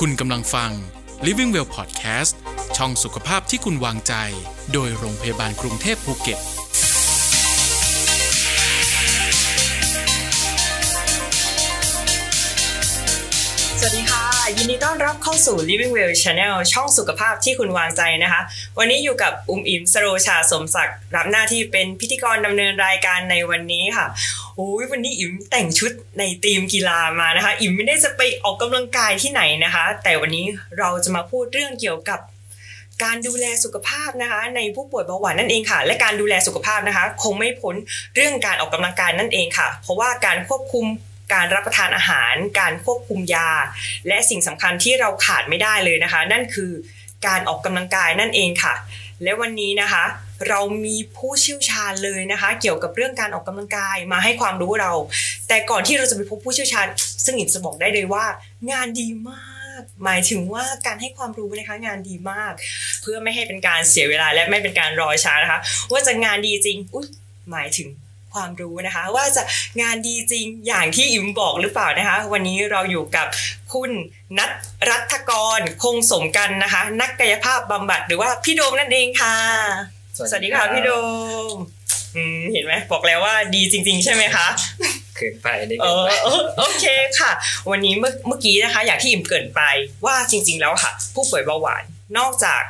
คุณกำลังฟัง Living Well Podcast ช่องสุขภาพที่คุณวางใจ โดยโรงพยาบาลกรุงเทพภูเก็ต สวัสดีค่ะ ยินดีต้อนรับเข้าสู่ Living Well Channel ช่องสุขภาพที่คุณวางใจนะคะ วันนี้อยู่กับอุ้มอิมสโรชาสมศักดิ์รับหน้าที่เป็นพิธีกรดำเนินรายการในวันนี้ค่ะ โอ้ยวันนี้อิมแต่งชุดในธีมกีฬามานะคะ อิมไม่ได้จะไปออกกำลังกายที่ไหนนะคะ แต่วันนี้เราจะมาพูดเรื่องเกี่ยวกับการดูแลสุขภาพนะคะ ในผู้ป่วยเบาหวานนั่นเองค่ะ และการดูแลสุขภาพนะคะ คงไม่พ้นเรื่องการออกกำลังกายนั่นเองค่ะ เพราะว่าการควบคุมการรับประทานอาหาร การควบคุมยา และสิ่งสำคัญที่เราขาดไม่ได้เลยนะคะ นั่นคือการออกกำลังกายนั่นเองค่ะ และวันนี้นะคะ เรามีผู้เชี่ยวชาญเลยนะคะ เกี่ยวกับเรื่องการออกกำลังกายมาให้ความรู้เรา แต่ก่อนที่เราจะไปพบผู้เชี่ยวชาญ ซึ่งอินจะบอกได้เลยว่า งานดีมาก หมายถึงว่าการให้ความรู้นะคะงานดีมาก เพื่อไม่ให้เป็นการเสียเวลาและไม่เป็นการรอช้านะคะ ว่าจะงานดีจริง อุ๊ยหมายถึง ความรู้นะคะ ว่าจะงานดีจริงอย่างที่อิมบอกหรือเปล่านะคะ วันนี้เราอยู่กับคุณนัทรัฐกรคงสมกันนะคะ นักกายภาพบำบัดหรือว่าพี่โดมนั่นเองค่ะ สวัสดีค่ะพี่โดมอืมเห็นไหมบอกแล้วว่าดีจริง ๆ ใช่ไหมคะเกินไปได้เอเกินอไปเออโอเคค่ะ วันนี้เมื่อเมื่อกี้นะคะ อย่างที่อิมเกรินไปว่าจริง ๆ แล้วค่ะ ผู้ป่วยเบาหวานนอกจาก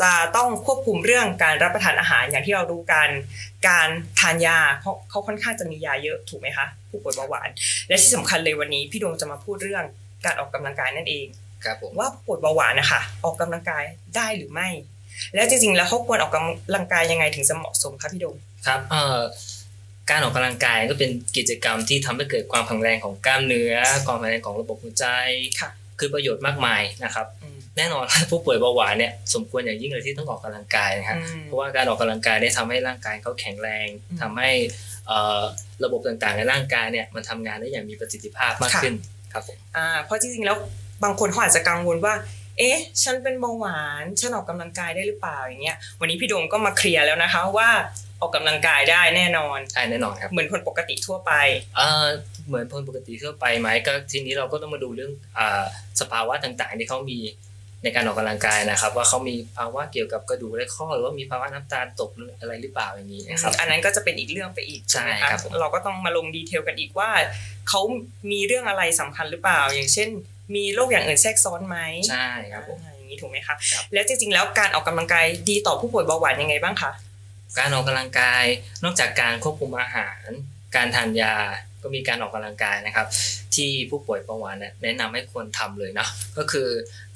จะต้องควบคุมเรื่องการรับประทานอาหารอย่างที่เรารู้กัน การทานยาเพราะเขาค่อนข้างจะมียาเยอะถูกไหมคะผู้ป่วยเบาหวาน และที่สำคัญเลยวันนี้พี่ดวงจะมาพูดเรื่องการออกกำลังกายนั่นเองครับผมว่าผู้ป่วยเบาหวานนะคะออกกำลังกายได้หรือไม่ แล้วจริงๆแล้วเขาควรออกกำลังกายยังไงถึงจะเหมาะสมคะพี่ดวงครับเอ่อการออกกำลังกายก็เป็นกิจกรรมที่ทำให้เกิดความแข็งแรงของกล้ามเนื้อความแข็งแรงของระบบหัวใจค่ะคือประโยชน์มากมายนะครับอืม แน่นอนผู้ป่วยเบาหวานเนี่ยสมควรอย่างยิ่งเลยที่ต้องออกกำลังกายนะครับอืมเพราะว่าการออกกำลังกายได้ทำให้ร่างกายเขาแข็งแรงอืมทำให้เอ่อระบบต่างๆในร่างกายเนี่ยมันทำงานได้อย่างมีประสิทธิภาพมากค่ะขึ้นครับผมอ่าเพราะจริงๆแล้วบางคนเขาอาจจะกังวลว่า เอ๊ะ ฉันเป็นเบาหวานฉันออกกำลังกายได้หรือเปล่าอย่างเงี้ยวันนี้พี่โดมก็มาเคลียร์แล้วนะคะว่าออกกำลังกายได้แน่นอนใช่แน่นอนครับเหมือนคนปกติทั่วไปเอ่อเหมือนคนปกติทั่วไปไหมก็ทีนี้เราก็ต้องมาดูเรื่องอ่าสภาวะต่างๆที่เขามี ในการออกกำลังกายนะครับ ว่าเขามีภาวะเกี่ยวกับกระดูกและข้อ หรือว่ามีภาวะน้ำตาลตกหรืออะไรหรือเปล่าอย่างนี้นะครับอันนั้นก็จะเป็นอีกเรื่องไปอีกใช่ไหมะครับผมเราก็ต้องมาลงดีเทลกันอีกว่าเขามีเรื่องอะไรสำคัญหรือเปล่า อย่างเช่น มีโรคอย่างอื่นแทรกซ้อนไหมใช่ครับผมอ่าอย่างนี้ถูกไหมคะครับแล้วจริงๆแล้วการออกกำลังกายดีต่อผู้ป่วยเบาหวานยังไงบ้างคะการออกกำลังกายนอกจากการควบคุมอาหาร การทานยา ก็มีการออกกำลังกายนะครับ ที่ผู้ป่วยเบาหวานเนี่ยแนะนำให้ควรทำเลยเนาะก็คือ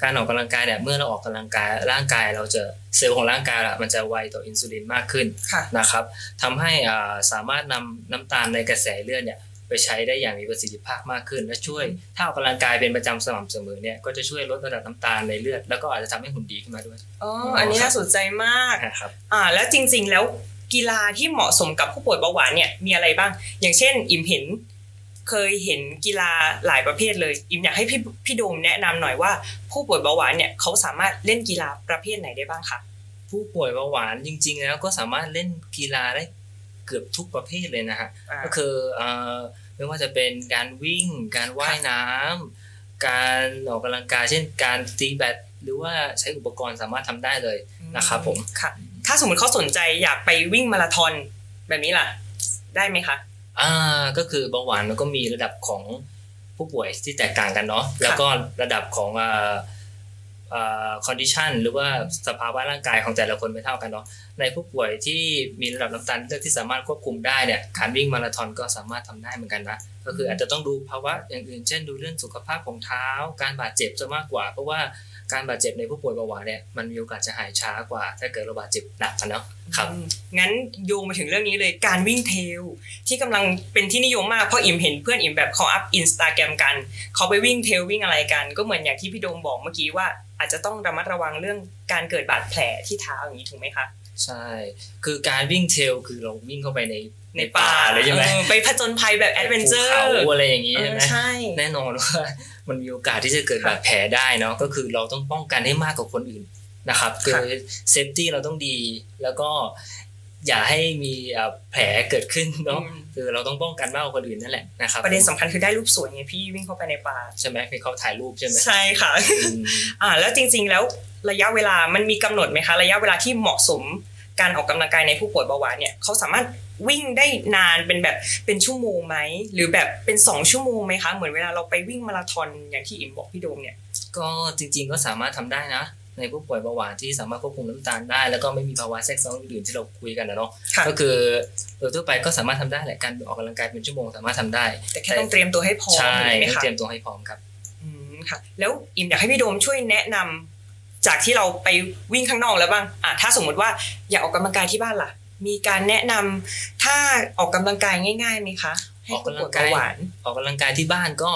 การออกกำลังกายเนี่ยเมื่อเราออกกำลังกายร่างกายเราจะเซลล์ของร่างกายอะมันจะไวต่ออินซูลินมากขึ้นค่ะนะครับทำให้อ่าสามารถนำน้ำตาลในกระแสเลือดเนี่ยไปใช้ได้อย่างมีประสิทธิภาพมากขึ้น และช่วยถ้าออกกำลังกายเป็นประจำสม่ำเสมอเนี่ยก็จะช่วยลดระดับน้ำตาลในเลือด แล้วก็อาจจะทำให้หุ่นดีขึ้นมาด้วยอ๋ออันนี้น่าสนใจมากนะครับอ่าแล้วจริง ๆ แล้ว กีฬาที่เหมาะสมกับผู้ป่วยเบาหวานเนี่ยมีอะไรบ้าง อย่างเช่น อิมเห็นเคยเห็นกีฬาหลายประเภทเลย อิมอยากให้พี่พี่โดมแนะนำหน่อยว่า ผู้ป่วยเบาหวานเนี่ยเขาสามารถเล่นกีฬาประเภทไหนได้บ้างคะผู้ป่วยเบาหวานจริง ๆ แล้วก็สามารถเล่นกีฬาได้เกือบทุกประเภทเลยนะฮะอ่าก็คือเอ่อไม่ว่าจะเป็นการวิ่ง การว่ายน้ำการออกกำลังกายเช่นการตีแบดหรือว่าใช้อุปกรณ์สามารถทำได้เลยนะครับผมค่ะ ถ้าสมมติเขาสนใจอยากไปวิ่งมาราธอนแบบนี้ล่ะ ได้ไหมคะอ่าก็คือเบาหวานมันก็มีระดับของผู้ป่วยที่แตกต่างกันเนาะแล้วก็ระดับของอ่าอ่า condition หรือว่าสภาวะร่างกายของแต่ละคนไม่เท่ากันเนาะในผู้ป่วยที่มีระดับน้ำตาลเลือดที่สามารถควบคุมได้เนี่ยการวิ่งมาราธอนก็สามารถทำได้เหมือนกันนะก็คืออาจจะต้องดูภาวะอย่างอื่น เช่น ดูเรื่องสุขภาพของเท้า การบาดเจ็บจะมากกว่า เพราะว่า การบาดเจ็บในผู้ป่วยเบาหวานเนี่ยมันมีโอกาสจะหายช้ากว่า ถ้าเกิดเราบาดเจ็บหนักกันเนาะครับอืมงั้นโยงมาถึงเรื่องนี้เลยการวิ่ง trail ที่กำลังเป็นที่นิยมมากเพราะอิมเห็นเพื่อนอิมแบบเขา up Instagram กันเขาไปวิ่ง trail วิ่งอะไรกัน ก็เหมือนอย่างที่พี่โดมบอกเมื่อกี้ว่าอาจจะต้องระมัดระวังเรื่องการเกิดบาดแผลที่เท้าอย่างนี้ถูกไหมคะใช่ คือการวิ่ง trail คือเราวิ่งเข้าไปใน ในป่าเลยใช่ไหมออไปผจญภัยแบบ adventure ภูเขาอะไรอย่างนี้ใช่ไหมใช่แน่นอนว่ามันมีโอกาสที่จะเกิดค่ะบาดแผลได้เนาะก็คือเราต้องป้องกันให้มากกว่าคนอื่นนะครับคือค่ะ safety เราต้องดีแล้วก็อย่าให้มีเอ่อแผลเกิดขึ้นเนาะอืมคือเราต้องป้องกันมากกว่าคนอื่นนั่นแหละนะครับประเด็นสำคัญคือได้รูปสวยไงพี่วิ่งเข้าไปในป่าใช่ไหมให้เขาถ่ายรูปใช่ไหมใช่ค่ะอืมอ่าแล้วจริง ๆ แล้วระยะเวลามันมีกำหนดไหมคะ ระยะเวลาที่เหมาะสมการออกกำลังกายในผู้ป่วยเบาหวานเนี่ยเขาสามารถ วิ่งได้นานเป็นแบบเป็นชั่วโมงไหมหรือแบบเป็นสองชั่วโมงไหมคะเหมือนเวลาเราไปวิ่งมาราธอนอย่างที่อิมบอกพี่โดมเนี่ย ก็จริง ๆ ก็สามารถทำได้นะ ในผู้ป่วยเบาหวานที่สามารถควบคุมน้ำตาลได้ แล้วก็ไม่มีภาวะแทรกซ้อนอื่นๆที่เราคุยกันนะเนาะค่ะก็คือโดยทั่วไปก็สามารถทำได้แหละการออกกำลังกายเป็นชั่วโมงสามารถทำได้ แต่แค่ต้องเตรียมตัวให้พร้อมใช่ถูกไหมต้องคะเตรียมตัวให้พร้อมครับอืมค่ะ แล้วอิมอยากให้พี่โดมช่วยแนะนำจากที่เราไปวิ่งข้างนอกแล้วบ้างอะถ้าสมมติว่าอยากออกกำลังกายที่บ้านล่ะ มีการแนะนำถ้าออกกำลังกายง่ายๆไหมคะให้ผู้ป่วยเบาหวานออกกำลังกายที่บ้านก็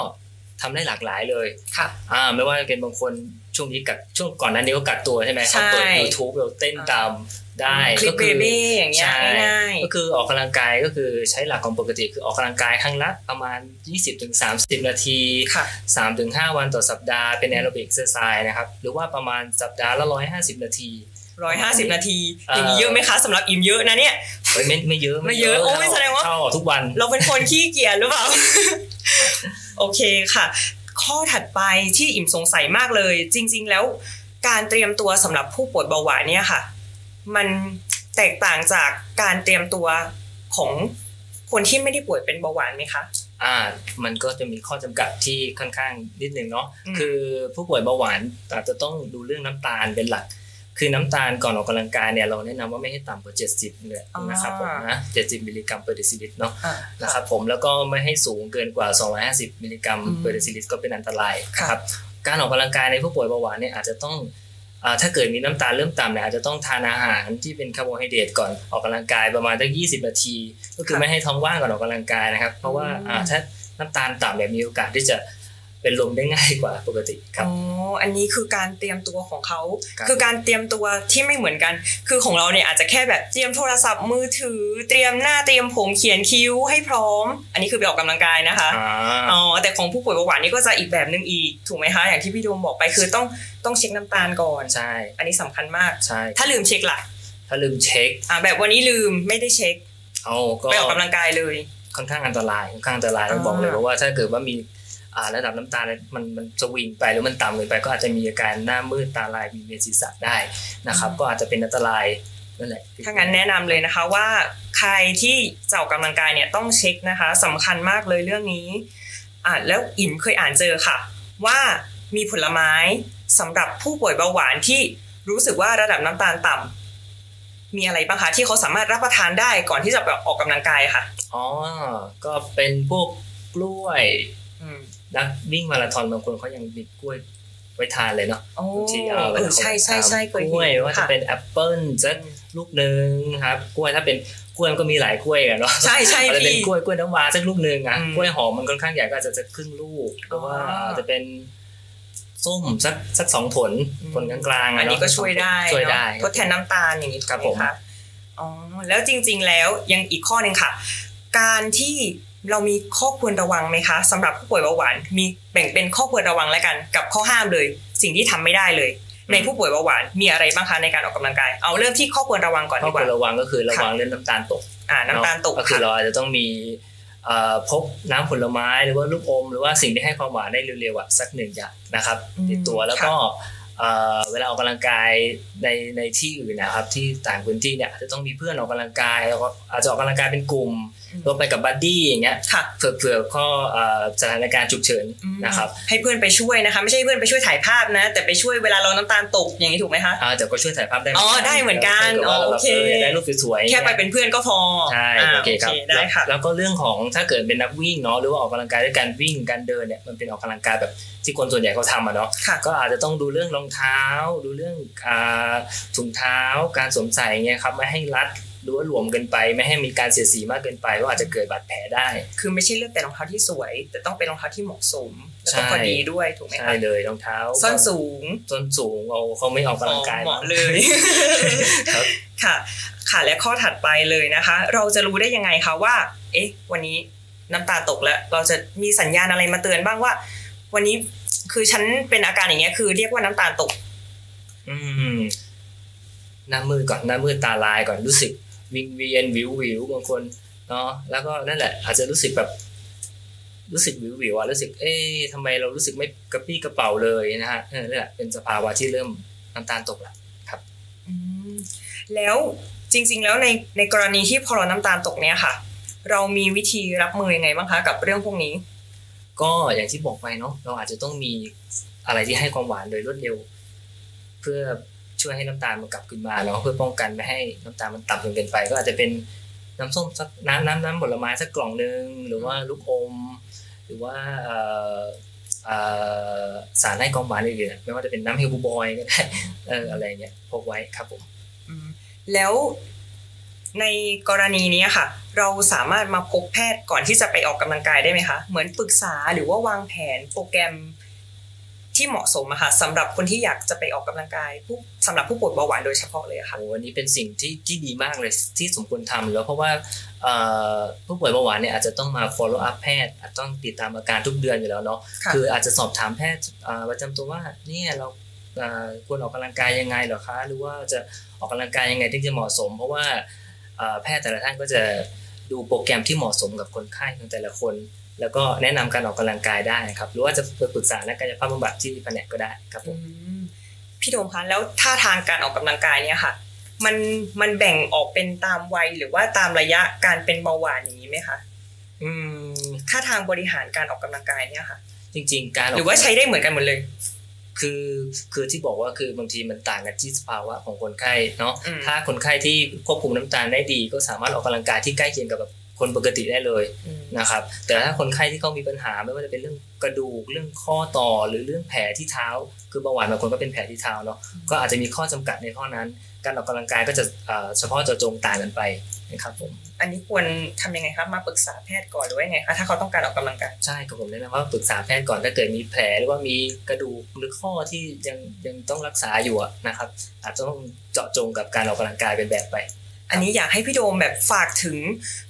ทำได้หลากหลายเลยค่ะอ่าไม่ว่าจะเป็นบางคนช่วงนี้กักช่วงก่อนหน้านี้ก็กักตัวใช่ไหมใช่เขาเปิด YouTube เราเต้นตามได้คลิปก็เบคือเบ้อย่างเงี้ยใช่ง่ายก็คือออกกำลังกายก็คือใช้หลักของปกติคือออกกำลังกายครั้งละประมาณ 20-30 นาทีๆค่ะ3-5 วันต่อสัปดาห์เป็น aerobic exercise นะครับหรือว่าประมาณสัปดาห์ละ 150 นาที ร้อยห้าสิบนาทีเอ่ออย่างนี้เยอะไหมคะสำหรับอิมเยอะนะเนี่ยเฮ้ยไม่ไม่เยอะไม่เยอะโอ้ยแสดงว่าเข้าออกทุกวัน เราเป็นคนขี้เกียจหรือเปล่าโอเคค่ะ ข้อถัดไปที่อิมสงสัยมากเลย จริง ๆ แล้วการเตรียมตัวสำหรับผู้ป่วยเบาหวานเนี่ยค่ะ มันแตกต่างจากการเตรียมตัวของคนที่ไม่ได้ป่วยเป็นเบาหวานไหมคะอ่ามันก็จะมีข้อจำกัดที่ค่อนข้างนิดนึงเนาะอืมคือผู้ป่วยเบาหวานอาจจะต้องดูเรื่องน้ำตาลเป็นหลัก คือน้ำตาลก่อนออกกำลังกายเนี่ยเราแนะนำว่าไม่ให้ต่ำกว่า 70เลยนะครับผมนะ70มิลลิกรัม per เดซิลิตรเนาะอ่านะครับผมแล้วก็ไม่ให้สูงเกินกว่า 250มิลลิกรัมอืม per เดซิลิตรก็เป็นอันตรายค่ะนะครับการออกกำลังกายในผู้ป่วยเบาหวานเนี่ยอาจจะต้องอ่าถ้าเกิดมีน้ำตาลเริ่มต่ำเนี่ยอาจจะต้องทานอาหารที่เป็นคาร์โบไฮเดรตก่อนออกกำลังกายประมาณตั้ง20 นาที ก็คือไม่ให้ท้องว่างก่อนออกกำลังกายนะครับ เพราะว่าอ่าถ้าน้ำตาลต่ำเนี่ยมีโอกาสที่จะ เป็นลมได้ง่ายกว่าปกติครับอ๋ออันนี้คือการเตรียมตัวของเขาครับคือการเตรียมตัวที่ไม่เหมือนกัน คือของเราเนี่ยอาจจะแค่แบบเตรียมโทรศัพท์มือถือ เตรียมหน้าเตรียมผมเขียนคิ้วให้พร้อม อันนี้คือไปออกกำลังกายนะคะอ่าอ๋อแต่ของผู้ป่วยเบาหวานนี่ก็จะอีกแบบหนึ่งอีกถูกไหมคะอย่างที่พี่โดมบอกไปคือต้องต้องเช็คน้ำตาลก่อนใช่ อันนี้สำคัญมากใช่ถ้าลืมเช็คล่ะถ้าลืมเช็คอ่าแบบวันนี้ลืมไม่ได้เช็คเอาก็ไปออกกำลังกายเลยค่อนข้างอันตรายค่อนข้างอันตรายต้องอ่าบอกเลยเพราะว่าถ้าเกิดว่ามีอ่า ระดับน้ำตาลมันมันสวิงไปหรือมันต่ำเกินไป ก็อาจจะมีอาการหน้ามืดตาลายมีเวียนศีรษะได้นะครับ ก็อาจจะเป็นอันตรายนั่นแหละถ้างั้นแนะนำเลยนะคะว่าใครที่จะออกกำลังกายเนี่ยต้องเช็คนะคะสำคัญมากเลยเรื่องนี้อ่าแล้วอิมเคยอ่านเจอค่ะ ว่ามีผลไม้สำหรับผู้ป่วยเบาหวานที่รู้สึกว่าระดับน้ำตาลต่ำมีอะไรบ้างคะที่เขาสามารถรับประทานได้ก่อนที่จะแบบออกกำลังกายค่ะอ๋อก็เป็นพวกกล้วยอืม นักวิ่งมาราธอนบางคนเขายังมีกล้วยไว้ทานเลยเนาะโอ้บางทีเอาเออใช่ใช่ใช่เคยกล้วยเห็นว่าจะค่ะเป็นแอปเปิ้ลสักลูกหนึ่งครับ กล้วยถ้าเป็นกล้วยมันก็มีหลายกล้วยกันเนาะใช่ใช่อาจจะเป็นพี่กล้วยกล้วยน้ำว้าสักลูกหนึ่งอะอืมกล้วยหอมมันค่อนข้างใหญ่ก็อาจจะสักครึ่งลูกหรือว่าอ๋อออาจจะเป็นส้มสักสักสองผลอืมผลกลางๆะอันนี้เาะก็ช่วยได้ช่วยได้เนอะทดแทนน้ำตาลอย่างนี้ถูกครับไหผมมคะอ๋อแล้วจริง ๆ แล้วยังอีกข้อหนึ่งค่ะ การที่ เรามีข้อควรระวังไหมคะสำหรับผู้ป่วยเบาหวานมีแบ่งเป็นข้อควรระวังแล้วกัน กับข้อห้ามเลย สิ่งที่ทำไม่ได้เลย ในผู้ป่วยเบาหวานมีอะไรบ้างคะในการออกกำลังกายเอาเริ่มที่ข้อควรระวังก่อนข้อดีกควรว่าระวังก็คือระวังเรื่องน้ำตาลตกอ่าน้ำตาลตกก็คือค่ะเราอาจจะต้องมีเอ่อพกน้ำผลไม้หรือว่าลูกอมหรือว่าสิ่งที่ให้ความหวานได้เร็วๆอะสักหนึ่งอย่างนะครับอืมติดตัวแล้วก็เอ่อเวลาออกกำลังกายในในที่อื่นนะครับ ที่ต่างพื้นที่เนี่ยอาจจะต้องมีเพื่อนออกกำลังกายแล้วก็อาจจะออกกำลังกายเป็นกลุ่ม รวมไปกับบัดดี้อย่างเงี้ยค่ะเผื่อเผื่อข้อเอ่อสถานการณ์ฉุกเฉินอืมนะครับให้เพื่อนไปช่วยนะคะไม่ใช่เพื่อนไปช่วยถ่ายภาพนะ แต่ไปช่วยเวลาเราน้ำตาลตกอย่างนี้ถูกไหมคะอ่าแต่ก็ช่วยถ่ายภาพได้อ๋อได้เหมือนกันถ้ากิดว่าอ๋อโอเคราอยากได้รูปสวยๆแค่ไปเป็นเพื่อนก็พอใช่าโอเคครับได้ค่ะแล้วก็เรื่องของถ้าเกิดเป็นนักวิ่งเนาะหรือว่าออกกำลังกายด้วยการวิ่งการเดินเนี่ยมันเป็นออกกำลังกายแบบที่คนส่วนใหญ่เขาทำอะเนาะค่ะก็อาจจะต้องดูเรื่องรองเท้า ดูเรื่องอ่าถุงเท้าการสวมใส่เงี้ยครับไม่ให้รัด หรือว่าหลวมเกินไป ไม่ให้มีการเสียดสีมากเกินไปว่าอาจจะเกิดบาดแผลได้ คือไม่ใช่เลือกแต่รองเท้าที่สวย แต่ต้องเป็นรองเท้าที่เหมาะสมแล้วใช่ก็พอดีด้วยถูกไหมใช่คะเลยรองเท้าส้นสูงส้นสูงเอาเขาไม่ออกกำลังกายเหมาะเลยครับค่ะ ค่ะและข้อถัดไปเลยนะคะ เราจะรู้ได้ยังไงคะว่า เอ๊ะ วันนี้น้ำตาตกแล้ว เราจะมีสัญญาณอะไรมาเตือนบ้างว่า วันนี้คือฉันเป็นอาการอย่างเงี้ยคือ เรียกว่าน้ำตาลตก อืมหน้ามืดก่อนหน้ามืดตาลายก่อนรู้สึก วิงเวียนวิววิวบางคนเนาะแล้วก็นั่นแหละ อาจจะรู้สึกแบบ รู้สึกวิววิวอะรู้สึกเอ๊ะทำไมเรารู้สึกไม่กระปี้กระเป๋าเลยนะฮะเออนี่แหละเป็นสภาวะที่เริ่มน้ำตาลตกละครับอืมแล้วจริง ๆ แล้วในในกรณีที่พอเราน้ำตาลตกเนี่ยค่ะ เรามีวิธีรับมือยังไงบ้างคะกับเรื่องพวกนี้ ก็อย่างที่บอกไปเนาะเราอาจจะต้องมีอะไรที่ให้ความหวานโดยรวดเร็ว เพื่อ ช่วยให้น้ำตาลมันกลับขึ้นมาเนาะเพื่อป้องกันไม่ให้น้ำตาลมันต่ำจนเกินไป ก็อาจจะเป็นน้ำส้มสักน้ำน้ำน้ำผลไม้สักกล่องหนึ่งหรือว่าลูกอม หรือว่าสารให้ความหวานอื่นๆไม่ว่าจะเป็นน้ำเฮลบูบอยก็ได้เอออะไรเงี้ยพกไว้ครับผมอืมแล้วในกรณีนี้ค่ะ เราสามารถมาพบแพทย์ก่อนที่จะไปออกกำลังกายได้ไหมคะ เหมือนปรึกษาหรือว่าวางแผนโปรแกรม ที่เหมาะสมอะค่ะสำหรับคนที่อยากจะไปออกกำลังกายผู้สำหรับผู้ป่วยเบาหวานโดยเฉพาะเลยอะค่ะโอ้อันนี้เป็นสิ่งที่ที่ดีมากเลยที่สมควรทำแล้วเพราะว่าเอ่อผู้ป่วยเบาหวานเนี่ยอาจจะต้องมา follow up แพทย์อาจต้องติดตามอาการทุกเดือนอยู่แล้วเนาะค่ะคืออาจจะสอบถามแพทย์เอ่อประจำตัวว่าเนี่ยเราเอ่อควรออกกำลังกายยังไงเหรอคะ หรือว่าจะออกกำลังกายยังไงถึงจะเหมาะสม เพราะว่าเอ่อแพทย์แต่ละท่านก็จะดูโปรแกรมที่เหมาะสมกับคนไข้ของแต่ละคน แล้วก็แนะนำการออกกำลังกายได้ครับ หรือว่าจะไปปรึกษานักกายภาพบำบัดที่แผนกก็ได้ครับผมอืมพี่โดมคะแล้วท่าทางการออกกำลังกายเนี่ยค่ะมันมันแบ่งออกเป็นตามวัยหรือว่าตามระยะการเป็นเบาหวานอย่างนี้ไหมคะอืมท่าทางบริหารการออกกำลังกายเนี่ยค่ะ จริง ๆ การกหรือว่าใช้ได้เหมือนกันหมดเลย คือคือที่บอกว่าคือบางทีมันต่างกันที่สภาวะของคนไข้เนาะอืมถ้าคนไข้ที่ควบคุมน้ำตาลได้ดี ก็สามารถออกกำลังกายที่ใกล้เคียงกับแบบคนปกติได้เลยอืม นะครับ แต่ถ้าคนไข้ที่เขามีปัญหาไม่ว่าจะเป็นเรื่องกระดูกเรื่องข้อต่อหรือเรื่องแผลที่เท้า คือเบาหวานบางคนก็เป็นแผลที่เท้าเนาะก็อาจจะมีข้อจำกัดในข้อนั้น การออกกำลังกายก็จะเอ่อเฉพาะเจาะจงต่างกันไปนะครับผมอันนี้ควรทำยังไงครับมาปรึกษาแพทย์ก่อนหรือว่ายังไงคะถ้าเขาต้องการออกกำลังกายใช่ครับผมแนะนำว่าปรึกษาแพทย์ก่อนถ้าเกิดมีแผลหรือว่ามีกระดูกหรือข้อที่ยังยังต้องรักษาอยู่อะนะครับ อาจจะต้องเจาะจงกับการออกกำลังกายเป็นแบบไป อันนี้อยากให้พี่โดมแบบฝากถึง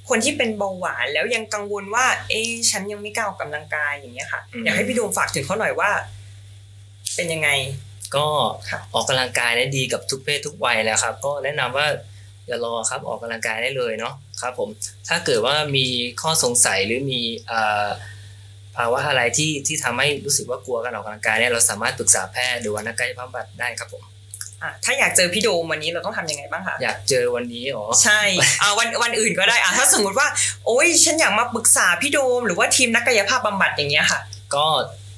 คนที่เป็นเบาหวานแล้วยังกังวลว่า เอ๊ะฉันยังไม่กล้าออกกำลังกายอย่างเงี้ยค่ะอืมอยากให้พี่โดมฝากถึงเขาหน่อยว่า เป็นยังไง ก็ค่ะออกกำลังกายได้ดีกับทุกเพศทุกวัยแล้วครับ ก็แนะนำว่าอย่ารอครับออกกำลังกายได้เลยเนาะครับผมถ้าเกิดว่ามีข้อสงสัยหรือมีเอ่อภาวะอะไรที่ที่ทำให้รู้สึกว่ากลัวการออกกำลังกายเนี่ยเราสามารถปรึกษาแพทย์หรือว่านักกายภาพบำบัดได้ครับผมอะ ถ้าอยากเจอพี่โดมวันนี้เราต้องทำยังไงบ้างคะอยากเจอวันนี้อ๋อใช่อ่าวันวันอื่นก็ได้อะถ้าสมมติว่า โอ๊ยฉันอยากมาปรึกษาพี่โดม หรือว่าทีมนักกายภาพบำบัดอย่างเงี้ยค่ะ ก็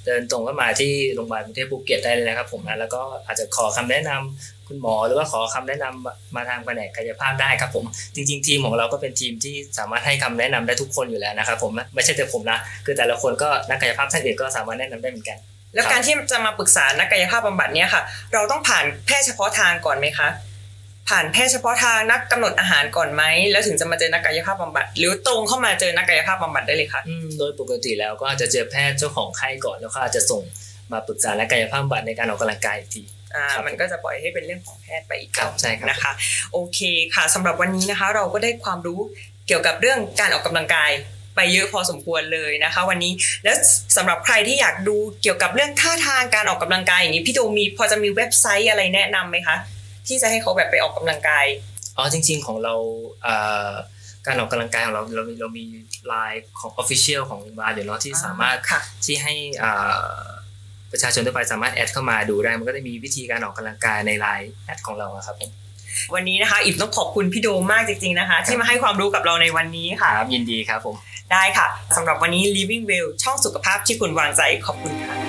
เดินตรงเข้ามาที่โรงพยาบาลกรุงเทพภูเก็ตได้เลยนะครับผมนะแล้วก็อาจจะขอคำแนะนำคุณหมอหรือว่าขอคำแนะนำมาทางแผนกกายภาพได้ครับผมจริง ๆ ทีมของเราก็เป็นทีมที่สามารถให้คำแนะนำได้ทุกคนอยู่แล้วนะครับผมไม่ใช่แต่ผมนะคือแต่ละคนก็นักกายภาพท่านอื่นก็สามารถแนะนำได้เหมือนกัน แล้วครับการที่จะมาปรึกษานักกายภาพบำบัดเนี่ยค่ะ เราต้องผ่านแพทย์เฉพาะทางก่อนไหมคะผ่านแพทย์เฉพาะทางนักกำหนดอาหารก่อนไหมแล้วถึงจะมาเจอนักกายภาพบำบัด หรือตรงเข้ามาเจอนักกายภาพบำบัดได้เลยคะอืมโดยปกติแล้วก็อาจจะเจอแพทย์เจ้าของไข้ก่อนแล้วก็อาจจะส่งมาปรึกษานักกายภาพบำบัดในการออกกำลังกายอีกทีอ่าครับมันก็จะปล่อยให้เป็นเรื่องของแพทย์ไปอีกครับใช่ครับนะคะ โอเคค่ะสำหรับวันนี้นะคะ เราก็ได้ความรู้เกี่ยวกับเรื่องการออกกำลังกาย ไปเยอะพอสมควรเลยนะคะ วันนี้แล้วสำหรับใครที่อยากดูเกี่ยวกับเรื่องท่าทางการออกกำลังกายอย่างนี้พี่โดมีพอจะมีเว็บไซต์อะไรแนะนำไหมคะที่จะให้เขาแบบไปออกกำลังกายอ๋อจริง ๆของเราเอ่อการออกกำลังกายของเราเรามีเรามีไลน์ของ Official ของโรงพยาบาลอยู่เนาะที่สามารถค่ะที่ให้อ่าประชาชนทั่วไปสามารถแอดเข้ามาดูได้ มันก็จะมีวิธีการออกกำลังกายในไลน์แอดของเราอะครับผม วันนี้นะคะ อิมต้องขอบคุณพี่โดมมากจริงๆนะคะ ที่มาให้ความรู้กับเราในวันนี้คค่ะรับยินดีครับผมได้ค่ะสำหรับวันนี้ Living Well ช่องสุขภาพที่คุณวางใจขอบคุณค่ะ